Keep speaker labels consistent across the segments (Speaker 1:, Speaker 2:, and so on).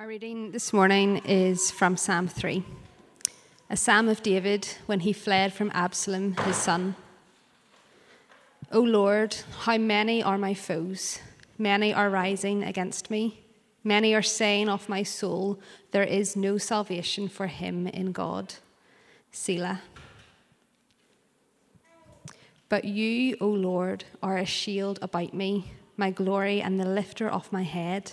Speaker 1: Our reading this morning is from Psalm 3, a psalm of David when he fled from Absalom, his son. O Lord, how many are my foes? Many are rising against me. Many are saying of my soul, There is no salvation for him in God. Selah. But you, O Lord, are a shield about me, my glory and the lifter of my head.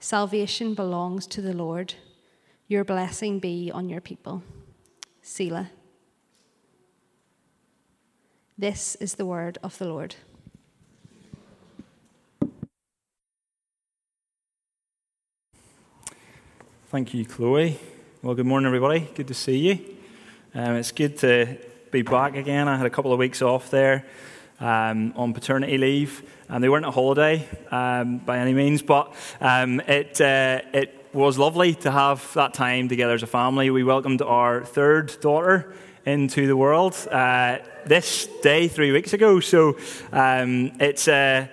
Speaker 1: Salvation belongs to the Lord. Your blessing be on your people. Selah. This is the word of the Lord.
Speaker 2: Thank you, Chloe. Well, good morning, everybody. Good to see you. Um, it's good to be back again. I had a couple of weeks off there um, on paternity leave. And they weren't a holiday um, by any means, but um, it, uh, it was lovely to have that time together as a family. We welcomed our third daughter into the world uh, this day, three weeks ago. So um, it's. Uh,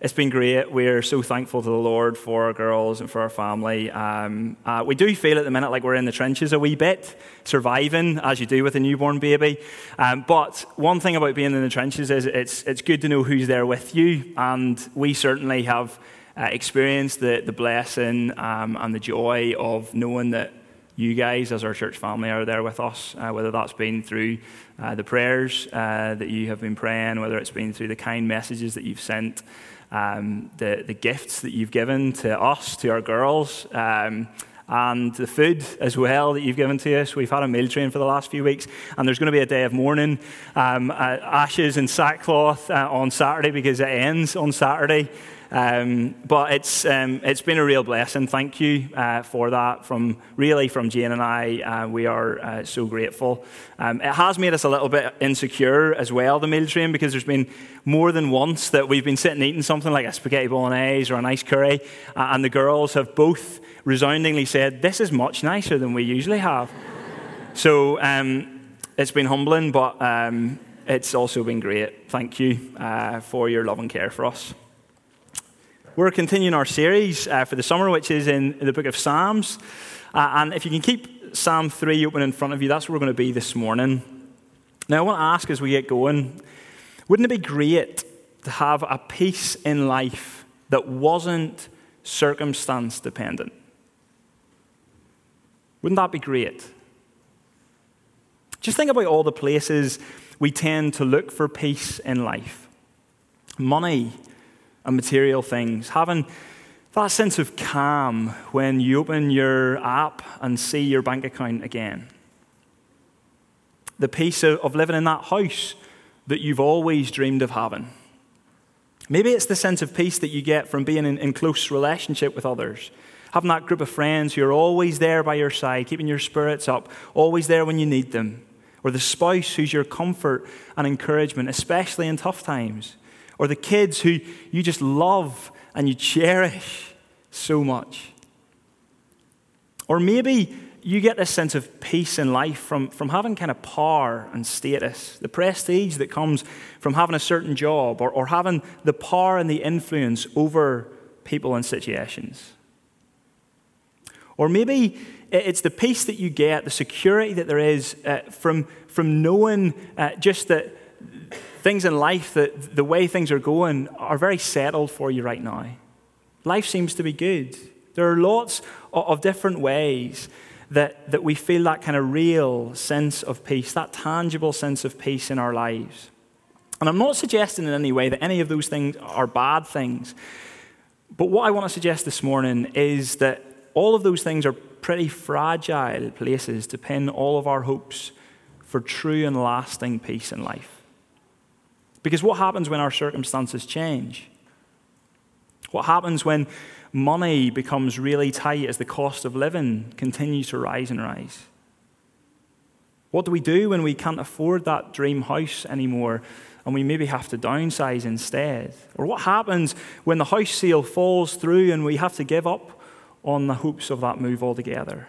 Speaker 2: it's been great. We're so thankful to the Lord for our girls and for our family. Um, uh, we do feel at the minute like we're in the trenches a wee bit, surviving as you do with a newborn baby. Um, but one thing about being in the trenches is it's, it's good to know who's there with you. And we certainly have uh, experienced the, the blessing um, and the joy of knowing that you guys, as our church family, are there with us, uh, whether that's been through uh, the prayers uh, that you have been praying, whether it's been through the kind messages that you've sent um, the, the gifts that you've given to us, to our girls, um, and the food as well that you've given to us. We've had a meal train for the last few weeks, and there's going to be a day of mourning, um, uh, ashes and sackcloth uh, on Saturday because it ends on Saturday. Um, but it's, um, it's been a real blessing. Thank you uh, for that. From really from Jane and I, uh, we are uh, so grateful. Um, it has made us a little bit insecure as well, the meal train, because there's been more than once that we've been sitting eating something like a spaghetti bolognese or a nice curry, uh, and the girls have both resoundingly said, "This is much nicer than we usually have." so um, it's been humbling, but um, it's also been great. Thank you uh, for your love and care for us. We're continuing our series uh, for the summer, which is in the book of Psalms. Uh, and if you can keep Psalm 3 open in front of you, that's where we're going to be this morning. Now, I want to ask as we get going wouldn't it be great to have a peace in life that wasn't circumstance dependent? Wouldn't that be great? Just think about all the places we tend to look for peace in life money and material things, having that sense of calm when you open your app and see your bank account again. The peace of living in that house that you've always dreamed of having. Maybe it's the sense of peace that you get from being in, in close relationship with others. Having that group of friends who are always there by your side, keeping your spirits up, always there when you need them. Or the spouse who's your comfort and encouragement, especially in tough times or the kids who you just love and you cherish so much. Or maybe you get this sense of peace in life from, from having kind of power and status, the prestige that comes from having a certain job, or, or having the power and the influence over people and situations. Or maybe it's the peace that you get, the security that there is uh, from, from knowing uh, just that things in life that the way things are going are very settled for you right now. Life seems to be good. There are lots of different ways that, that we feel that kind of real sense of peace, that tangible sense of peace in our lives. And I'm not suggesting in any way that any of those things are bad things. But what I want to suggest this morning is that all of those things are pretty fragile places to pin all of our hopes for true and lasting peace in life. Because what happens when our circumstances change? What happens when money becomes really tight as the cost of living continues to rise and rise? What do we do when we can't afford that dream house anymore and we maybe have to downsize instead? Or what happens when the house sale falls through and we have to give up on the hopes of that move altogether?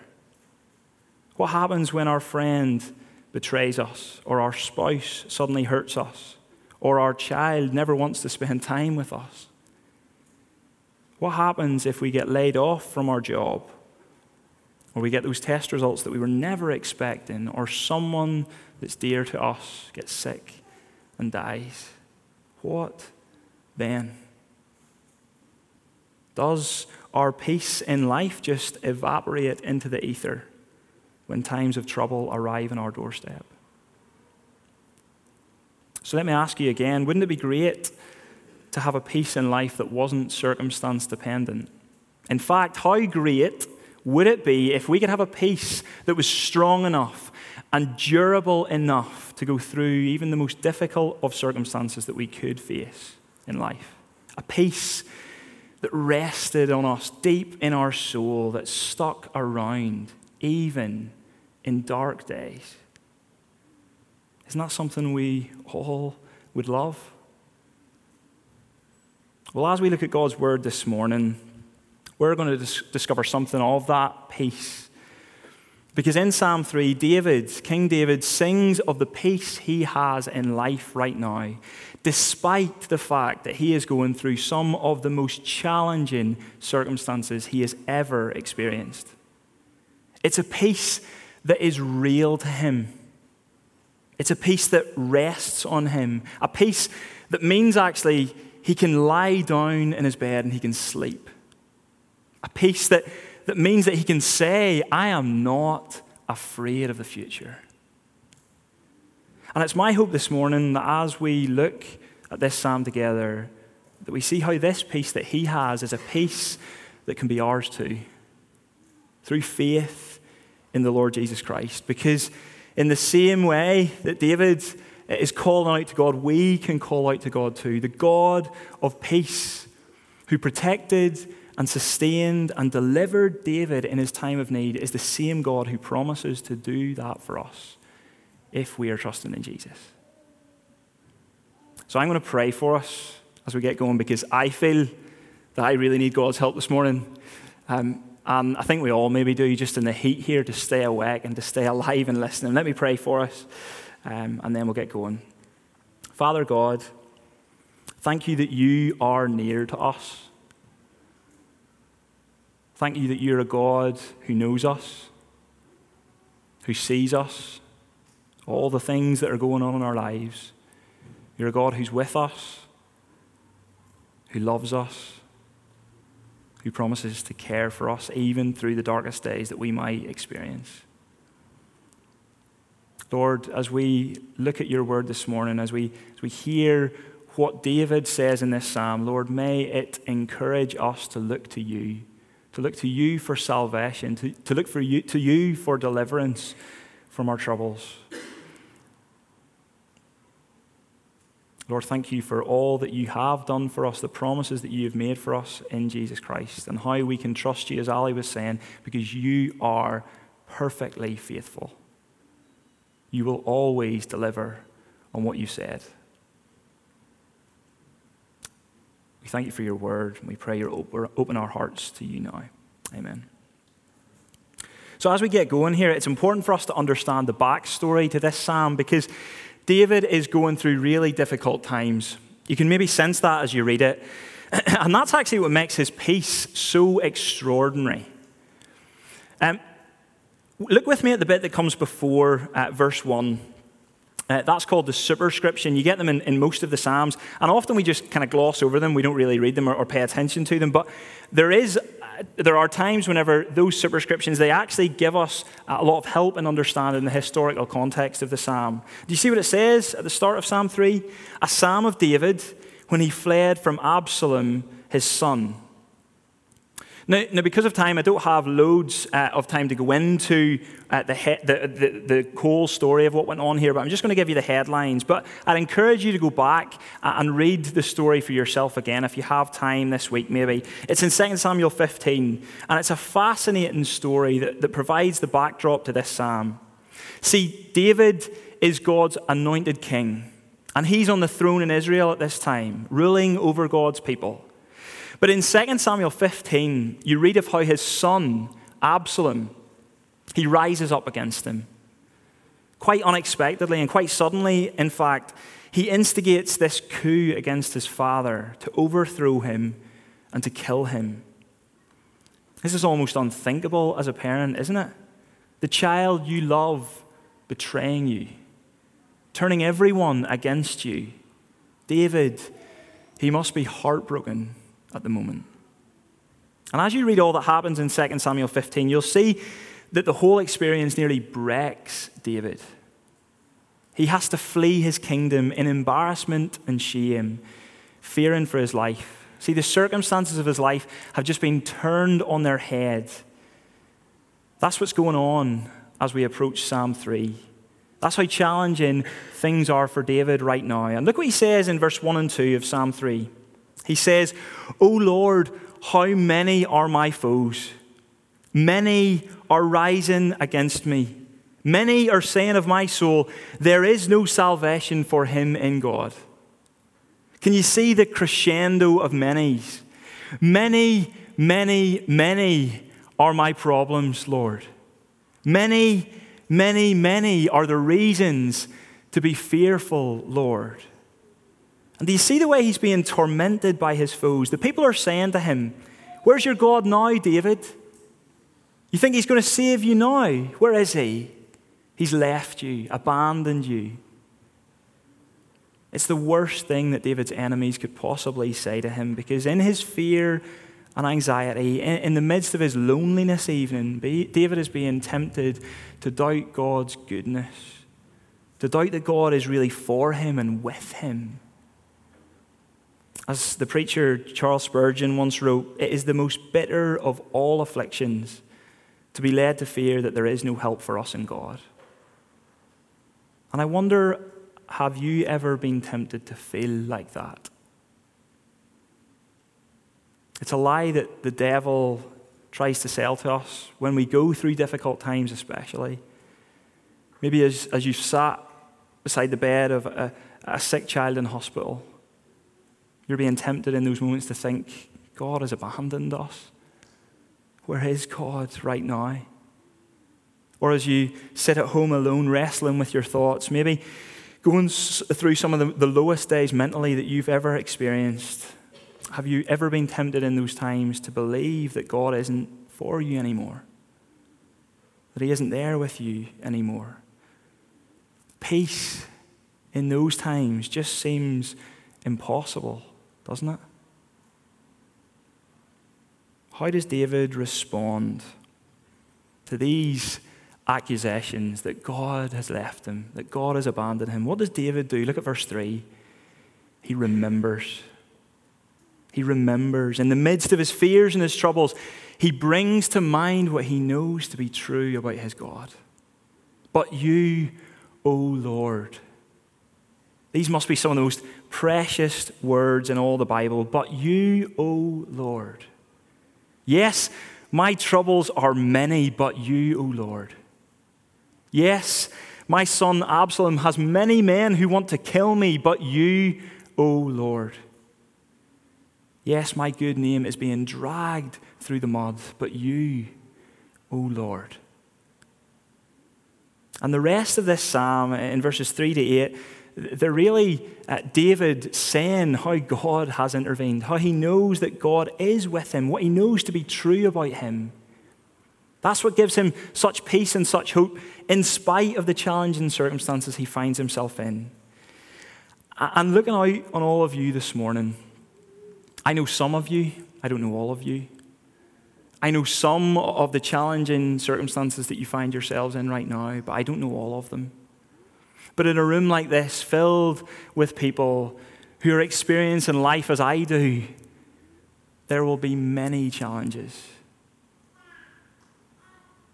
Speaker 2: What happens when our friend betrays us, or our spouse suddenly hurts us, or our child never wants to spend time with us? What happens if we get laid off from our job? Or we get those test results that we were never expecting, or someone that's dear to us gets sick and dies. What then? Does our peace in life just evaporate into the ether when times of trouble arrive on our doorstep? So let me ask you again wouldn't it be great to have a peace in life that wasn't circumstance dependent? In fact, how great would it be if we could have a peace that was strong enough and durable enough to go through even the most difficult of circumstances that we could face in life? A peace that rested on us deep in our soul, that stuck around even in dark days. Isn't that something we all would love? Well, as we look at God's word this morning, we're going to dis- discover something of that peace. Because in Psalm 3, David, King David, sings of the peace he has in life right now, despite the fact that he is going through some of the most challenging circumstances he has ever experienced. It's a peace that is real to him. It's a peace that rests on him, a peace that means actually he can lie down in his bed and he can sleep. A peace that, that means that he can say, I am not afraid of the future. And it's my hope this morning that as we look at this psalm together, that we see how this peace that he has is a peace that can be ours too, through faith in the Lord Jesus Christ. Because in the same way that David is calling out to God, we can call out to God too. The God of peace, who protected and sustained and delivered David in his time of need is the same God who promises to do that for us if we are trusting in Jesus. So I'm going to pray for us as we get going because I feel that I really need God's help this morning. Um, and I think we all maybe do, just in the heat here, to stay awake and to stay alive and listening. Let me pray for us, um, and then we'll get going. Father God, thank you that you are near to us. Thank you that you're a God who knows us, who sees us, all the things that are going on in our lives. You're a God who's with us, who loves us, who promises to care for us even through the darkest days that we might experience. Lord, as we look at your word this morning, as we, as we hear what David says in this psalm, Lord, may it encourage us to look to you to look to you for salvation, to, to look for you, to you for deliverance from our troubles. Lord, thank you for all that you have done for us, the promises that you have made for us in Jesus Christ, and how we can trust you, as Ali was saying, because you are perfectly faithful. You will always deliver on what you said. We thank you for your word, and we pray you open our hearts to you now. Amen. So, as we get going here, it's important for us to understand the backstory to this psalm because David is going through really difficult times. You can maybe sense that as you read it. And that's actually what makes his peace so extraordinary. Um, look with me at the bit that comes before uh, verse 1. Uh, that's called the superscription. You get them in, in, most of the Psalms, and often we just kind of gloss over them. We don't really read them or, or pay attention to them. But there is, there are times whenever those superscriptions they actually give us a lot of help in understanding the historical context of the psalm. Do you see what it says at the start of Psalm three? A psalm of David when he fled from Absalom, his son. Now, now, because of time, I don't have loads uh, of time to go into uh, the, he- the, the, the, whole story of what went on here, but I'm just going to give you the headlines. But I'd encourage you to go back uh, and read the story for yourself again if you have time this week, maybe. It's in 2 Samuel 15, and it's a fascinating story that, that provides the backdrop to this psalm. See, David is God's anointed king, and he's on the throne in Israel at this time, ruling over God's people. But in 2 Samuel 15, you read of how his son, Absalom, he rises up against him. Quite unexpectedly and quite suddenly, in fact, he instigates this coup against his father to overthrow him and to kill him. This is almost unthinkable as a parent, isn't it? The child you love betraying you, turning everyone against you. David, he must be heartbroken at the moment. And as you read all that happens in 2 Samuel 15, you'll see that the whole experience nearly breaks David. He has to flee his kingdom in embarrassment and shame, fearing for his life. See, the circumstances of his life have just been turned on their head. That's what's going on as we approach Psalm 3. That's how challenging things are for David right now. And look what he says in verse 1 and 2 of Psalm 3. He says, O Lord, how many are my foes? Many are rising against me. Many are saying of my soul, There is no salvation for him in God. Can you see the crescendo of many's? Many, many, many are my problems, Lord. Many, many, many are the reasons to be fearful, Lord. And do you see the way he's being tormented by his foes? The people are saying to him, Where's your God now, David? You think he's going to save you now? Where is he? He's left you, abandoned you. It's the worst thing that David's enemies could possibly say to him because, in his fear and anxiety, in the midst of his loneliness, even, David is being tempted to doubt God's goodness, to doubt that God is really for him and with him. As the preacher Charles Spurgeon once wrote, it is the most bitter of all afflictions to be led to fear that there is no help for us in God. And I wonder have you ever been tempted to feel like that? It's a lie that the devil tries to sell to us when we go through difficult times, especially. Maybe as, as you sat beside the bed of a, a sick child in hospital, you're being tempted in those moments to think, God has abandoned us. Where is God right now? Or as you sit at home alone, wrestling with your thoughts, maybe going through some of the, the lowest days mentally that you've ever experienced. Have you ever been tempted in those times to believe that God isn't for you anymore? That He isn't there with you anymore? Peace in those times just seems impossible doesn't it? How does David respond to these accusations that God has left him, that God has abandoned him? What does David do? Look at verse 3. He remembers. He remembers. In the midst of his fears and his troubles, he brings to mind what he knows to be true about his God. But you, O Lord, these must be some of the most precious words in all the Bible. But you, O Lord. Yes, my troubles are many, but you, O Lord. Yes, my son Absalom has many men who want to kill me, but you, O Lord. Yes, my good name is being dragged through the mud, but you, O Lord. And the rest of this psalm in verses 3 to 8 they're really uh, David saying how God has intervened, how he knows that God is with him, what he knows to be true about him. That's what gives him such peace and such hope in spite of the challenging circumstances he finds himself in. And looking out on all of you this morning, I know some of you, I don't know all of you. I know some of the challenging circumstances that you find yourselves in right now, but I don't know all of them. But in a room like this, filled with people who are experiencing life as I do, there will be many challenges.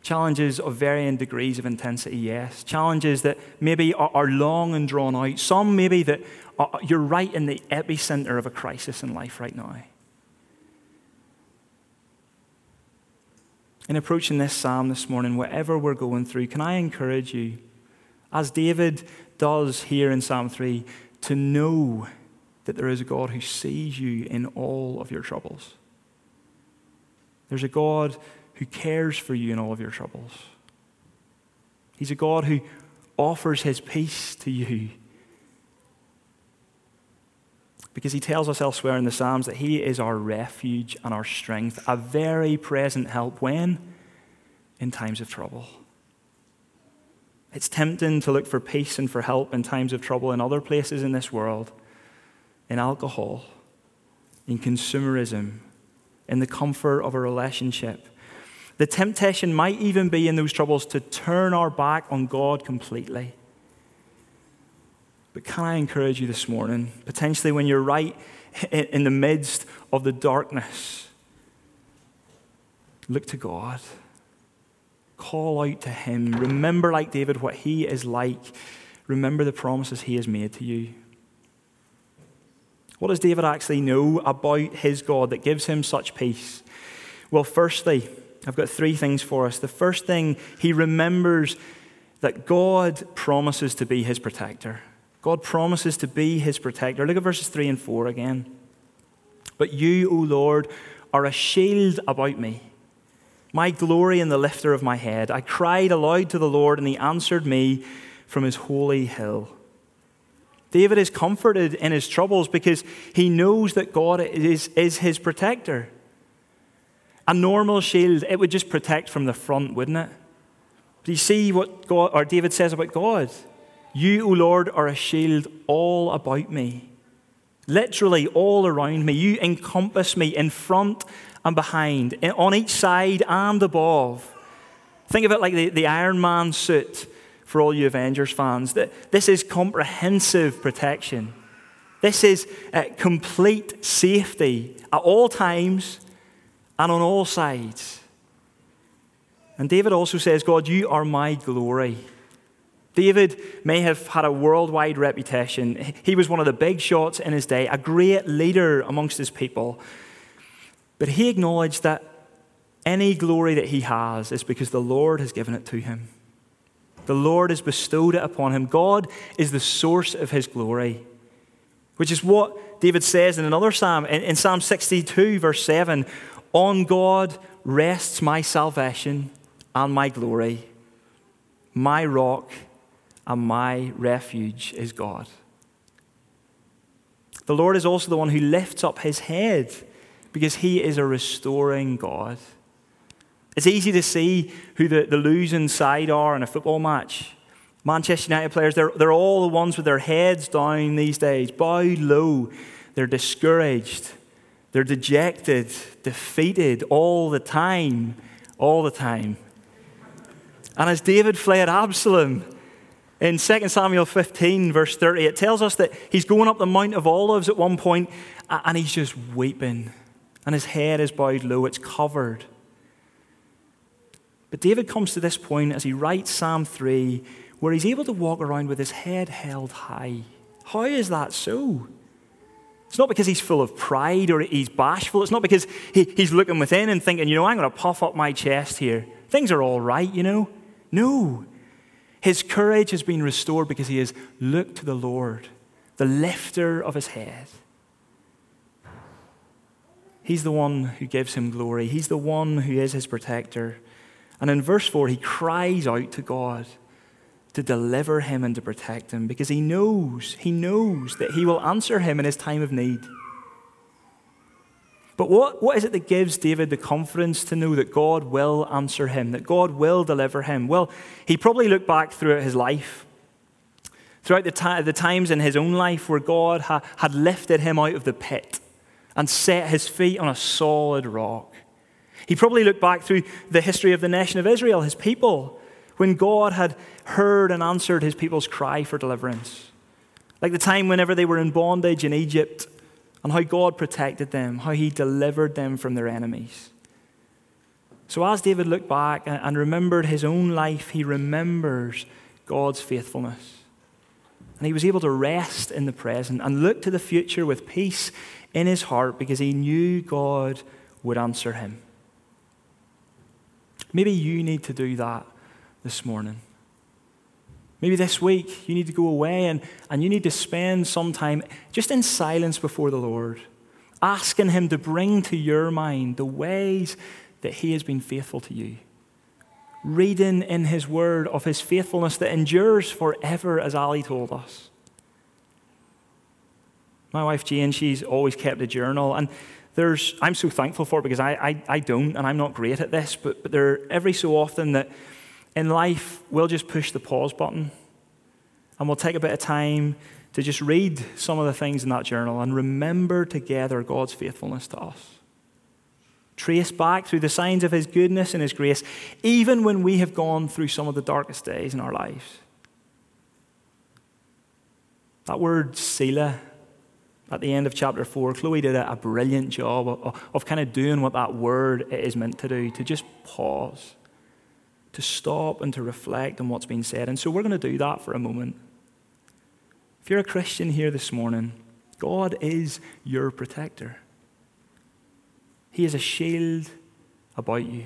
Speaker 2: Challenges of varying degrees of intensity, yes. Challenges that maybe are, long and drawn out. Some maybe that are, you're right in the epicenter of a crisis in life right now. In approaching this psalm this morning, whatever we're going through, can I encourage you, as David does here in Psalm 3, to know that there is a God who sees you in all of your troubles. There's a God who cares for you in all of your troubles. He's a God who offers his peace to you. Because he tells us elsewhere in the Psalms that he is our refuge and our strength, a very present help when? In times of trouble. It's tempting to look for peace and for help in times of trouble in other places in this world, in alcohol, in consumerism, in the comfort of a relationship the temptation might even be in those troubles to turn our back on God completely. But can I encourage you this morning, potentially when you're right in the midst of the darkness, look to God. Call out to Him. Remember, like David, what He is like. Remember the promises He has made to you. What does David actually know about his God that gives him such peace? Well, firstly, I've got three things for us. The first thing, he remembers that God promises to be his protector. God promises to be his protector. Look at verses 3 and 4 again. But you, O Lord, are a shield about me, my glory and the lifter of my head. I cried aloud to the Lord, and he answered me from his holy hill. David is comforted in his troubles because he knows that God is, is his protector. A normal shield, it would just protect from the front, wouldn't it? Do you see what God, or David says about God? You, O Lord, are a shield all about me. Literally all around me. You encompass me in front and behind, on each side and above. Think of it like the, the Iron Man suit for all you Avengers fans. This is comprehensive protection. This is uh, complete safety at all times and on all sides. And David also says, God, you are my glory. David may have had a worldwide reputation. He was one of the big shots in his day, a great leader amongst his people. But he acknowledged that any glory that he has is because the Lord has given it to him. The Lord has bestowed it upon him. God is the source of his glory, which is what David says in another psalm, in, Psalm 62, verse 7 on God rests my salvation and my glory. My rock and my refuge is God. The Lord is also the one who lifts up his head because he is a restoring God. It's easy to see who the, the losing side are in a football match. Manchester United players, they're, they're all the ones with their heads down these days, bowed low. They're discouraged. They're dejected, defeated all the time, all the time. And as David fled Absalom, in 2 Samuel 15, verse 30, it tells us that he's going up the Mount of Olives at one point and he's just weeping. And his head is bowed low, it's covered. But David comes to this point as he writes Psalm 3 where he's able to walk around with his head held high. How is that so? It's not because he's full of pride or he's bashful. It's not because he, he's looking within and thinking, you know, I'm going to puff up my chest here. Things are all right, you know. No. His courage has been restored because he has looked to the Lord, the lifter of his head. He's the one who gives him glory, he's the one who is his protector. And in verse 4, he cries out to God to deliver him and to protect him because he knows, he knows that he will answer him in his time of need. But what, what is it that gives David the confidence to know that God will answer him, that God will deliver him? Well, he probably looked back throughout his life, throughout the, ta- the times in his own life where God ha- had lifted him out of the pit and set his feet on a solid rock. He probably looked back through the history of the nation of Israel, his people, when God had heard and answered his people's cry for deliverance. Like the time whenever they were in bondage in Egypt and how God protected them, how he delivered them from their enemies. So, as David looked back and remembered his own life, he remembers God's faithfulness. And he was able to rest in the present and look to the future with peace in his heart because he knew God would answer him. Maybe you need to do that this morning. Maybe this week you need to go away and, and you need to spend some time just in silence before the Lord, asking Him to bring to your mind the ways that He has been faithful to you. Reading in His Word of His faithfulness that endures forever, as Ali told us. My wife Jane, she's always kept a journal, and there's, I'm so thankful for it because I, I, I don't, and I'm not great at this, but, but there every so often that in life, we'll just push the pause button and we'll take a bit of time to just read some of the things in that journal and remember together God's faithfulness to us. Trace back through the signs of His goodness and His grace, even when we have gone through some of the darkest days in our lives. That word, Selah, at the end of chapter 4, Chloe did a, a brilliant job of, of, of kind of doing what that word is meant to do, to just pause to stop and to reflect on what's been said. And so we're going to do that for a moment. If you're a Christian here this morning, God is your protector. He is a shield about you.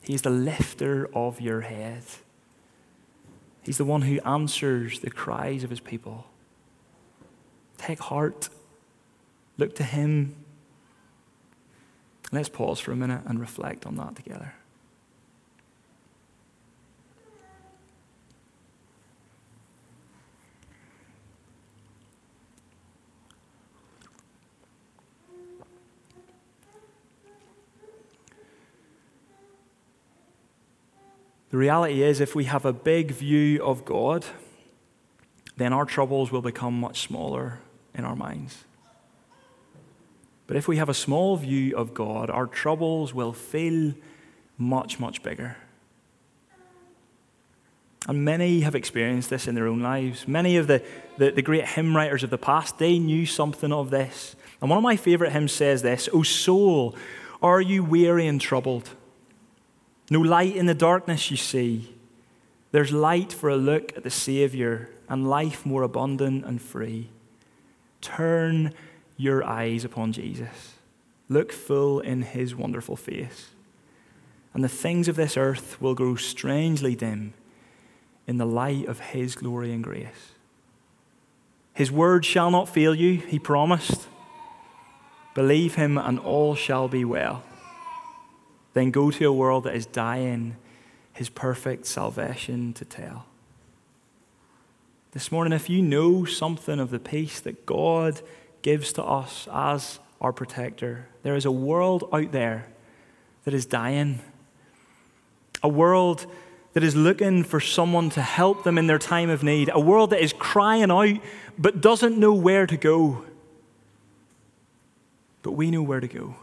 Speaker 2: He is the lifter of your head. He's the one who answers the cries of his people. Take heart. Look to him. Let's pause for a minute and reflect on that together. The reality is, if we have a big view of God, then our troubles will become much smaller in our minds. But if we have a small view of God, our troubles will feel much, much bigger. And many have experienced this in their own lives. Many of the, the, the, great hymn writers of the past, they knew something of this. And one of my favorite hymns says this O soul, are you weary and troubled? No light in the darkness you see. There's light for a look at the Savior and life more abundant and free. Turn your eyes upon Jesus. Look full in his wonderful face. And the things of this earth will grow strangely dim in the light of his glory and grace. His word shall not fail you, he promised. Believe him, and all shall be well then go to a world that is dying his perfect salvation to tell. This morning, if you know something of the peace that God gives to us as our protector, there is a world out there that is dying. A world that is looking for someone to help them in their time of need. A world that is crying out but doesn't know where to go. But we know where to go.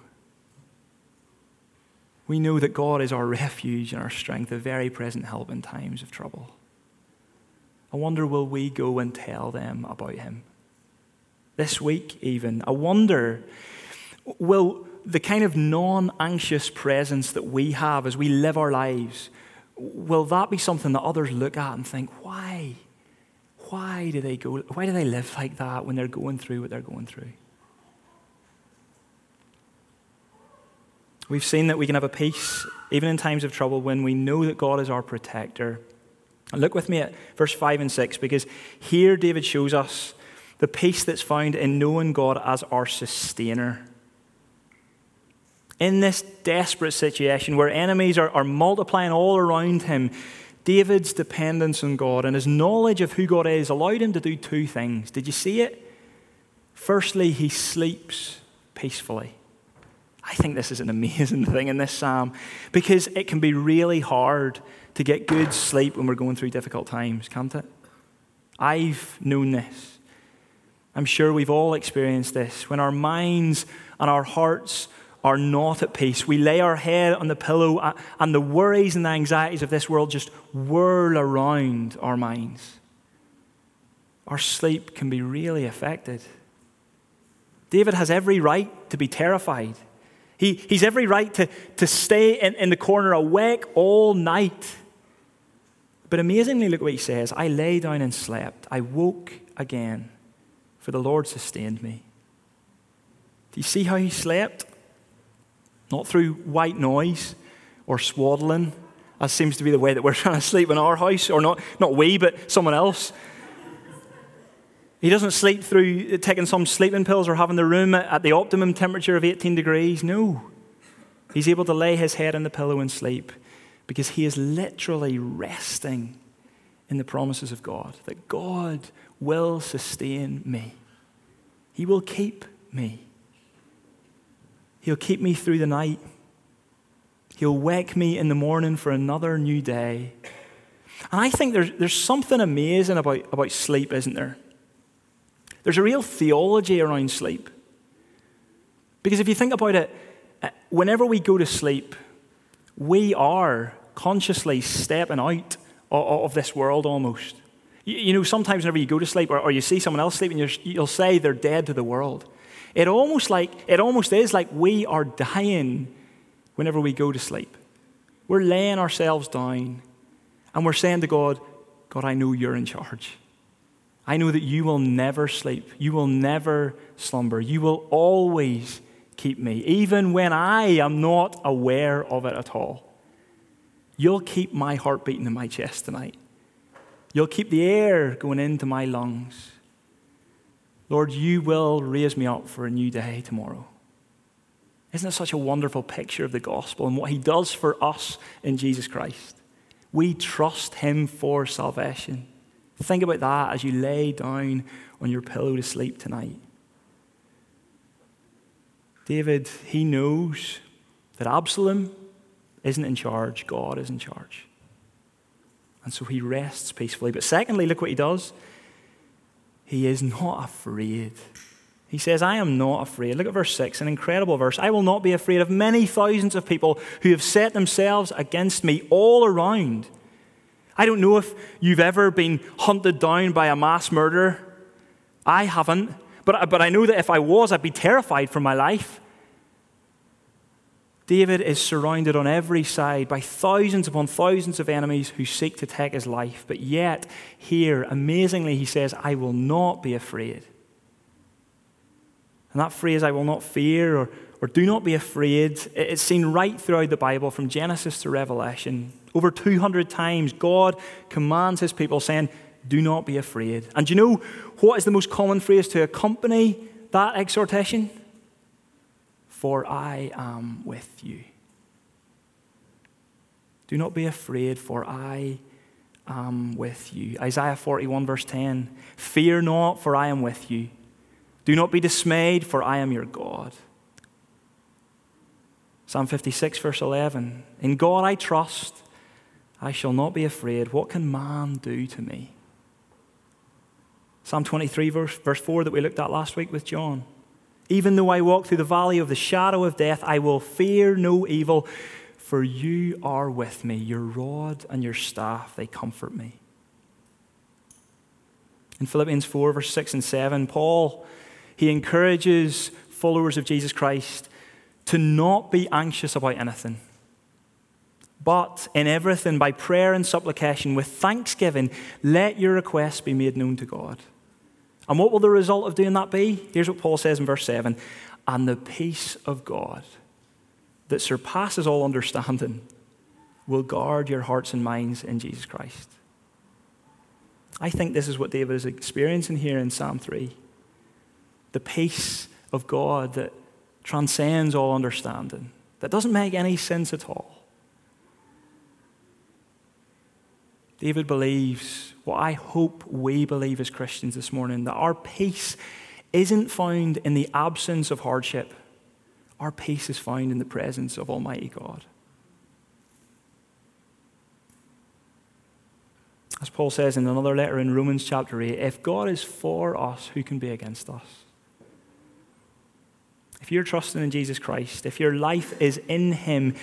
Speaker 2: We know that God is our refuge and our strength, a very present help in times of trouble. I wonder, will we go and tell them about Him? This week, even. I wonder, will the kind of non anxious presence that we have as we live our lives, will that be something that others look at and think, why? Why do they go, why do they live like that when they're going through what they're going through? We've seen that we can have a peace even in times of trouble when we know that God is our protector. Look with me at verse 5 and 6 because here David shows us the peace that's found in knowing God as our sustainer. In this desperate situation where enemies are, are multiplying all around him, David's dependence on God and his knowledge of who God is allowed him to do two things. Did you see it? Firstly, he sleeps peacefully. I think this is an amazing thing in this psalm because it can be really hard to get good sleep when we're going through difficult times, can't it? I've known this. I'm sure we've all experienced this. When our minds and our hearts are not at peace, we lay our head on the pillow uh, and the worries and the anxieties of this world just whirl around our minds. Our sleep can be really affected. David has every right to be terrified. He, he's every right to, to stay in, in the corner awake all night. But amazingly, look what he says I lay down and slept. I woke again, for the Lord sustained me. Do you see how he slept? Not through white noise or swaddling, as seems to be the way that we're trying to sleep in our house, or not, not we, but someone else. He doesn't sleep through taking some sleeping pills or having the room at the optimum temperature of 18 degrees. No. He's able to lay his head on the pillow and sleep because he is literally resting in the promises of God that God will sustain me, He will keep me. He'll keep me through the night. He'll wake me in the morning for another new day. And I think there's, there's something amazing about, about sleep, isn't there? There's a real theology around sleep. Because if you think about it, uh, whenever we go to sleep, we are consciously stepping out of this world almost. You know, sometimes whenever you go to sleep or, you see someone else sleeping, you'll say they're dead to the world. It almost like it almost is like we are dying whenever we go to sleep. We're laying ourselves down and we're saying to God, God, I know you're in charge. I know that you will never sleep. You will never slumber. You will always keep me, even when I am not aware of it at all. You'll keep my heart beating in my chest tonight. You'll keep the air going into my lungs. Lord, you will raise me up for a new day tomorrow. Isn't it such a wonderful picture of the gospel and what he does for us in Jesus Christ? We trust him for salvation. Think about that as you lay down on your pillow to sleep tonight. David, he knows that Absalom isn't in charge, God is in charge. And so he rests peacefully. But secondly, look what he does. He is not afraid. He says, I am not afraid. Look at verse 6, an incredible verse. I will not be afraid of many thousands of people who have set themselves against me all around. I don't know if you've ever been hunted down by a mass murderer. I haven't. But, but I know that if I was, I'd be terrified for my life. David is surrounded on every side by thousands upon thousands of enemies who seek to take his life. But yet, here, amazingly, he says, I will not be afraid. And that phrase, I will not fear or, or do not be afraid, it's seen right throughout the Bible from Genesis to Revelation. Over 200 times, God commands his people, saying, Do not be afraid. And you know what is the most common phrase to accompany that exhortation? For I am with you. Do not be afraid, for I am with you. Isaiah 41, verse 10 Fear not, for I am with you. Do not be dismayed, for I am your God. Psalm 56, verse 11 In God I trust. I shall not be afraid. What can man do to me? Psalm 23, verse, verse 4, that we looked at last week with John. Even though I walk through the valley of the shadow of death, I will fear no evil, for you are with me. Your rod and your staff, they comfort me. In Philippians 4, verse 6 and 7, Paul, he encourages followers of Jesus Christ to not be anxious about anything but in everything, by prayer and supplication, with thanksgiving, let your requests be made known to God. And what will the result of doing that be? Here's what Paul says in verse 7 And the peace of God that surpasses all understanding will guard your hearts and minds in Jesus Christ. I think this is what David is experiencing here in Psalm 3 the peace of God that transcends all understanding, that doesn't make any sense at all. David believes what I hope we believe as Christians this morning that our peace isn't found in the absence of hardship, our peace is found in the presence of Almighty God. As Paul says in another letter in Romans chapter 8, if God is for us, who can be against us? If you're trusting in Jesus Christ, if your life is in Him,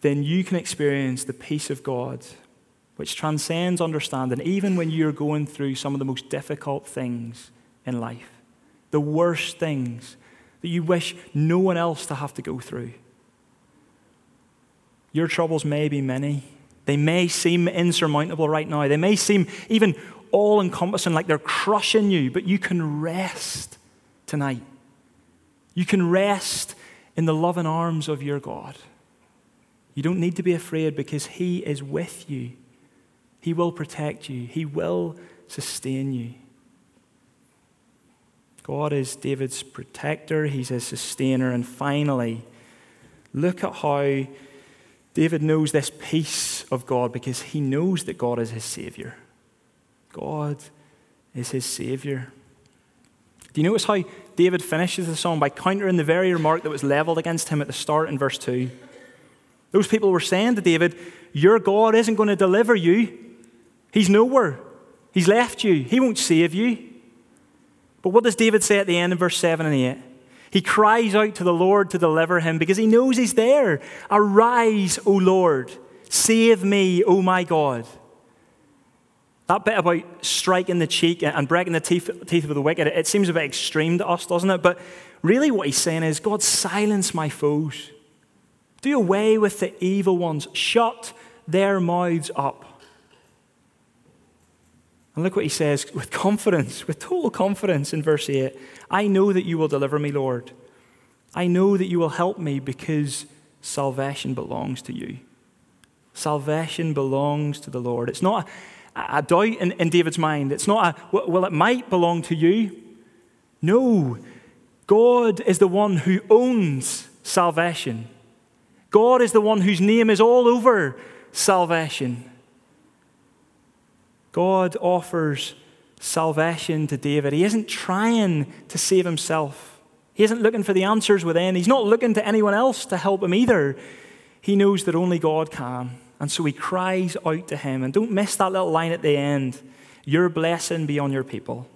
Speaker 2: then you can experience the peace of God which transcends understanding, even when you're going through some of the most difficult things in life, the worst things that you wish no one else to have to go through. Your troubles may be many. They may seem insurmountable right now. They may seem even all encompassing, like they're crushing you, but you can rest tonight. You can rest in the loving arms of your God. You don't need to be afraid because He is with you. He will protect you, He will sustain you. God is David's protector, He's his sustainer. And finally, look at how David knows this peace of God because he knows that God is his Savior. God is his Savior. Do you notice how David finishes the song by countering the very remark that was leveled against him at the start in verse 2? Those people were saying to David, Your God isn't going to deliver you. He's nowhere. He's left you. He won't save you. But what does David say at the end of verse 7 and 8? He cries out to the Lord to deliver him because he knows he's there. Arise, O Lord. Save me, O my God. That bit about striking the cheek and breaking the teeth, teeth of the wicked, it seems a bit extreme to us, doesn't it? But really, what he's saying is God, silence my foes. Do away with the evil ones. Shut their mouths up. And look what he says with confidence, with total confidence in verse 8 I know that you will deliver me, Lord. I know that you will help me because salvation belongs to you. Salvation belongs to the Lord. It's not a, a doubt in, in David's mind. It's not a, well, it might belong to you. No, God is the one who owns salvation. God is the one whose name is all over salvation. God offers salvation to David. He isn't trying to save himself, he isn't looking for the answers within. He's not looking to anyone else to help him either. He knows that only God can. And so he cries out to him. And don't miss that little line at the end Your blessing be on your people.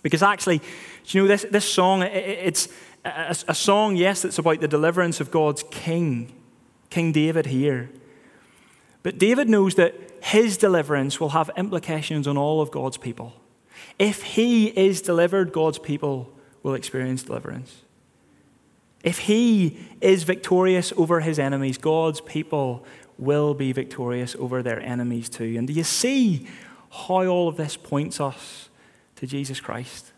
Speaker 2: Because actually, you know, this, this song, it, it's a, a song, yes, that's about the deliverance of God's king, King David here. But David knows that his deliverance will have implications on all of God's people. If he is delivered, God's people will experience deliverance. If he is victorious over his enemies, God's people will be victorious over their enemies too. And do you see how all of this points us to Jesus Christ?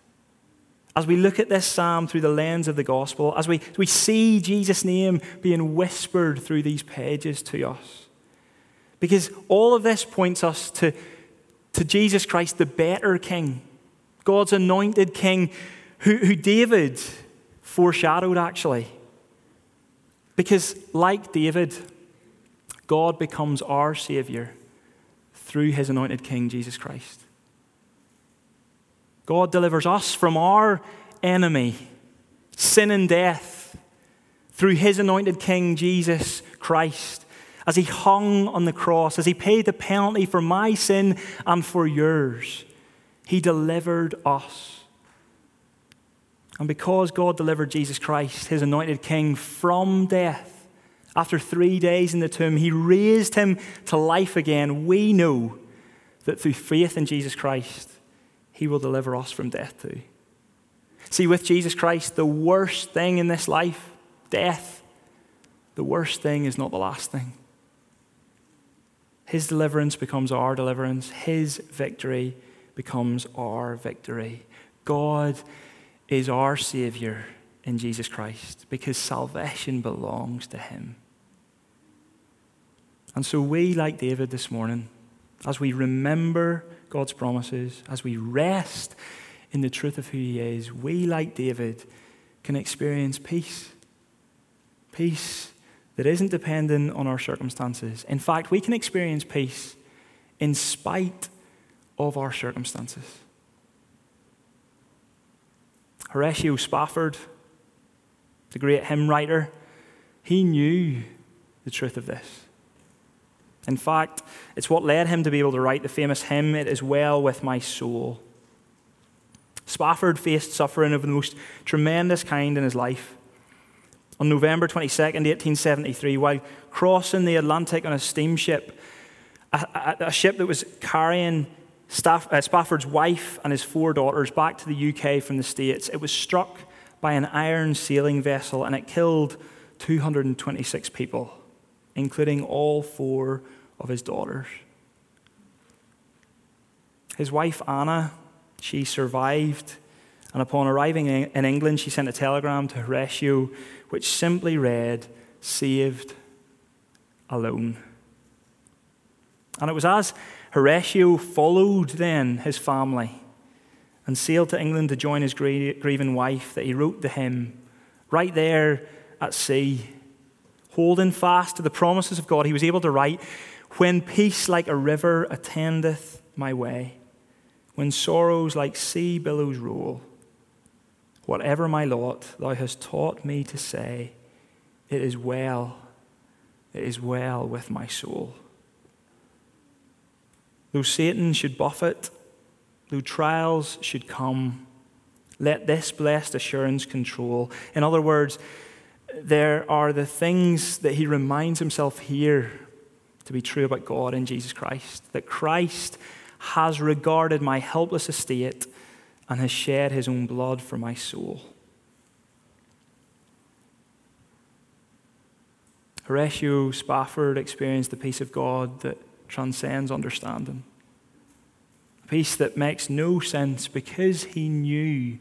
Speaker 2: As we look at this psalm through the lens of the gospel, as we, as we see Jesus' name being whispered through these pages to us, because all of this points us to, to Jesus Christ, the better king, God's anointed king, who, who David foreshadowed actually. Because, like David, God becomes our Savior through his anointed King, Jesus Christ. God delivers us from our enemy, sin and death, through his anointed King, Jesus Christ as he hung on the cross, as he paid the penalty for my sin and for yours, he delivered us. And because God delivered Jesus Christ, his anointed king, from death, after three days in the tomb, he raised him to life again. We know that through faith in Jesus Christ, he will deliver us from death too. See, with Jesus Christ, the worst thing in this life, death, the worst thing is not the last thing. His deliverance becomes our deliverance. His victory becomes our victory. God is our Savior in Jesus Christ because salvation belongs to Him. And so, we, like David this morning, as we remember God's promises, as we rest in the truth of who He is, we, like David, can experience peace. Peace that isn't dependent on our circumstances. In fact, we can experience peace in spite of our circumstances. Horatio Spafford, the great hymn writer, he knew the truth of this. In fact, it's what led him to be able to write the famous hymn, It Is Well With My Soul. Spafford faced suffering of the most tremendous kind in his life. On November 22nd, 1873, while crossing the Atlantic on a steamship, a, a, a ship that was carrying Staff, uh, Spafford's wife and his four daughters back to the UK from the States, it was struck by an iron sailing vessel, and it killed 226 people, including all four of his daughters. His wife, Anna, she survived, and upon arriving in England, she sent a telegram to Horatio, which simply read, Saved alone. And it was as Horatio followed then his family and sailed to England to join his grieving wife that he wrote the hymn right there at sea, holding fast to the promises of God. He was able to write, When peace like a river attendeth my way, when sorrows like sea billows roll, whatever my lot, thou hast taught me to say, It is well, it is well with my soul. Though Satan should buffet, though trials should come, let this blessed assurance control. In other words, there are the things that he reminds himself here to be true about God and Jesus Christ. That Christ has regarded my helpless estate and has shed his own blood for my soul. Horatio Spafford experienced the peace of God that transcends understanding. A peace that makes no sense because he knew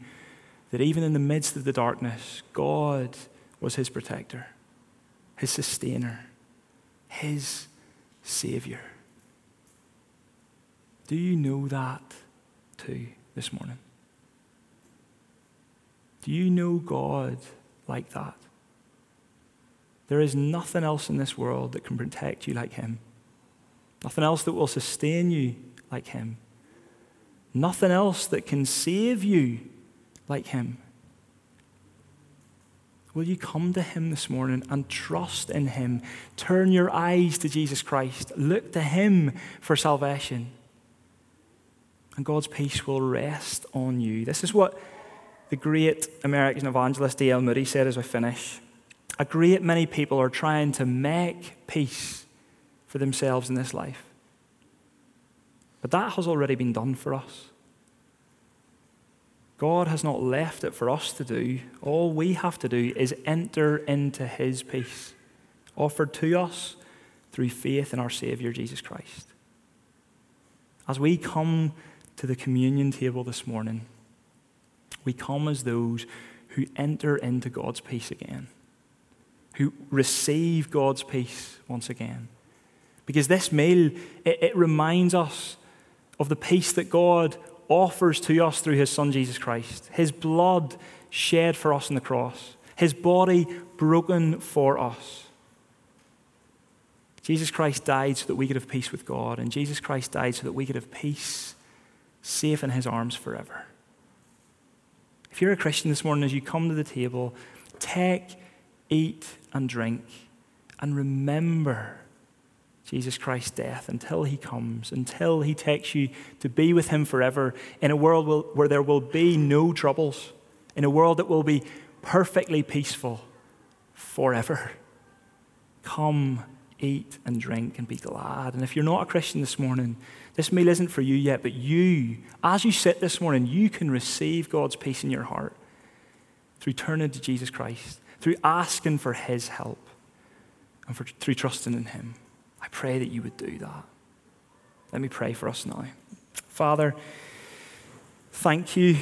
Speaker 2: that even in the midst of the darkness, God was his protector, his sustainer, his savior. Do you know that too this morning? Do you know God like that? There is nothing else in this world that can protect you like Him. Nothing else that will sustain you like Him. Nothing else that can save you like Him. Will you come to Him this morning and trust in Him? Turn your eyes to Jesus Christ. Look to Him for salvation. And God's peace will rest on you. This is what the great American evangelist D.L. Moody said as we finish. A great many people are trying to make peace for themselves in this life. But that has already been done for us. God has not left it for us to do. All we have to do is enter into His peace, offered to us through faith in our Savior, Jesus Christ. As we come to the communion table this morning, we come as those who enter into God's peace again, who receive God's peace once again. Because this meal, it, it reminds us of the peace that God offers to us through his Son Jesus Christ. His blood shed for us on the cross, his body broken for us. Jesus Christ died so that we could have peace with God, and Jesus Christ died so that we could have peace safe in his arms forever. If you're a Christian this morning, as you come to the table, take, eat, and drink, and remember Jesus Christ's death until he comes, until he takes you to be with him forever in a world where there will be no troubles, in a world that will be perfectly peaceful forever. Come, eat, and drink, and be glad. And if you're not a Christian this morning, this meal isn't for you yet, but you, as you sit this morning, you can receive God's peace in your heart through turning to Jesus Christ, through asking for his help, and for, through trusting in him. I pray that you would do that. Let me pray for us now. Father, thank you.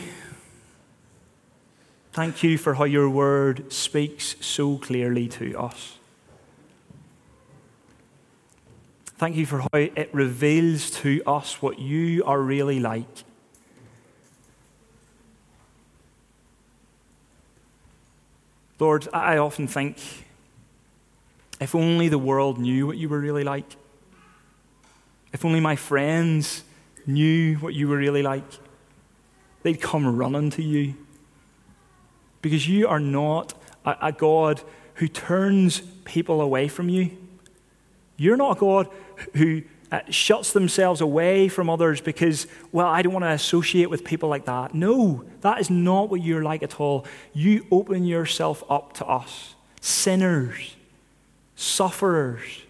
Speaker 2: Thank you for how your word speaks so clearly to us. Thank you for how it reveals to us what you are really like. Lord, I often think if only the world knew what you were really like. If only my friends knew what you were really like, they'd come running to you. Because you are not a, a God who turns people away from you. You're not a God who uh, shuts themselves away from others because, well, I don't want to associate with people like that. No, that is not what you're like at all. You open yourself up to us, sinners sufferers,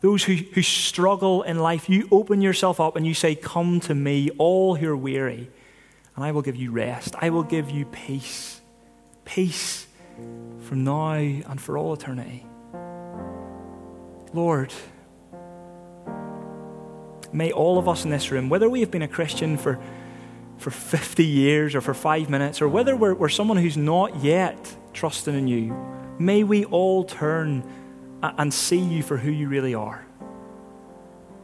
Speaker 2: those who, who struggle in life, you open yourself up and you say, Come to me, all who are weary, and I will give you rest. I will give you peace peace from now and for all eternity. Lord, may all of us in this room, whether we have been a Christian for, for 50 years or for five minutes, or whether we're, we're someone who's not yet trusting in you, may we all turn and see you for who you really are.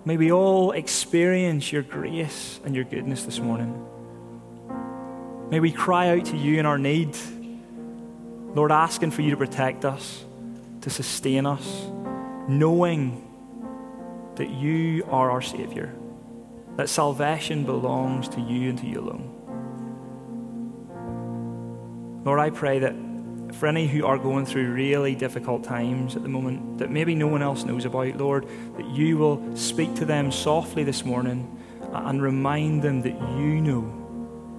Speaker 2: May we all experience your grace and your goodness this morning. May we cry out to you in our need. Lord, asking for you to protect us, to sustain us, knowing that you are our Savior, that salvation belongs to you and to you alone. Lord, I pray that for any who are going through really difficult times at the moment that maybe no one else knows about, Lord, that you will speak to them softly this morning and remind them that you know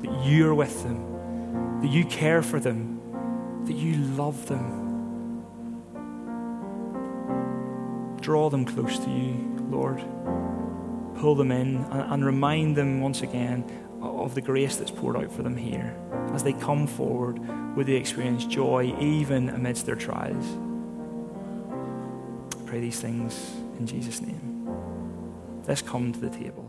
Speaker 2: that you are with them, that you care for them, that you love them. Draw them close to you, Lord. Pull them in and, and remind them once again of the grace that's poured out for them here as they come forward with the experience joy even amidst their trials. I pray these things in Jesus' name. Let's come to the table.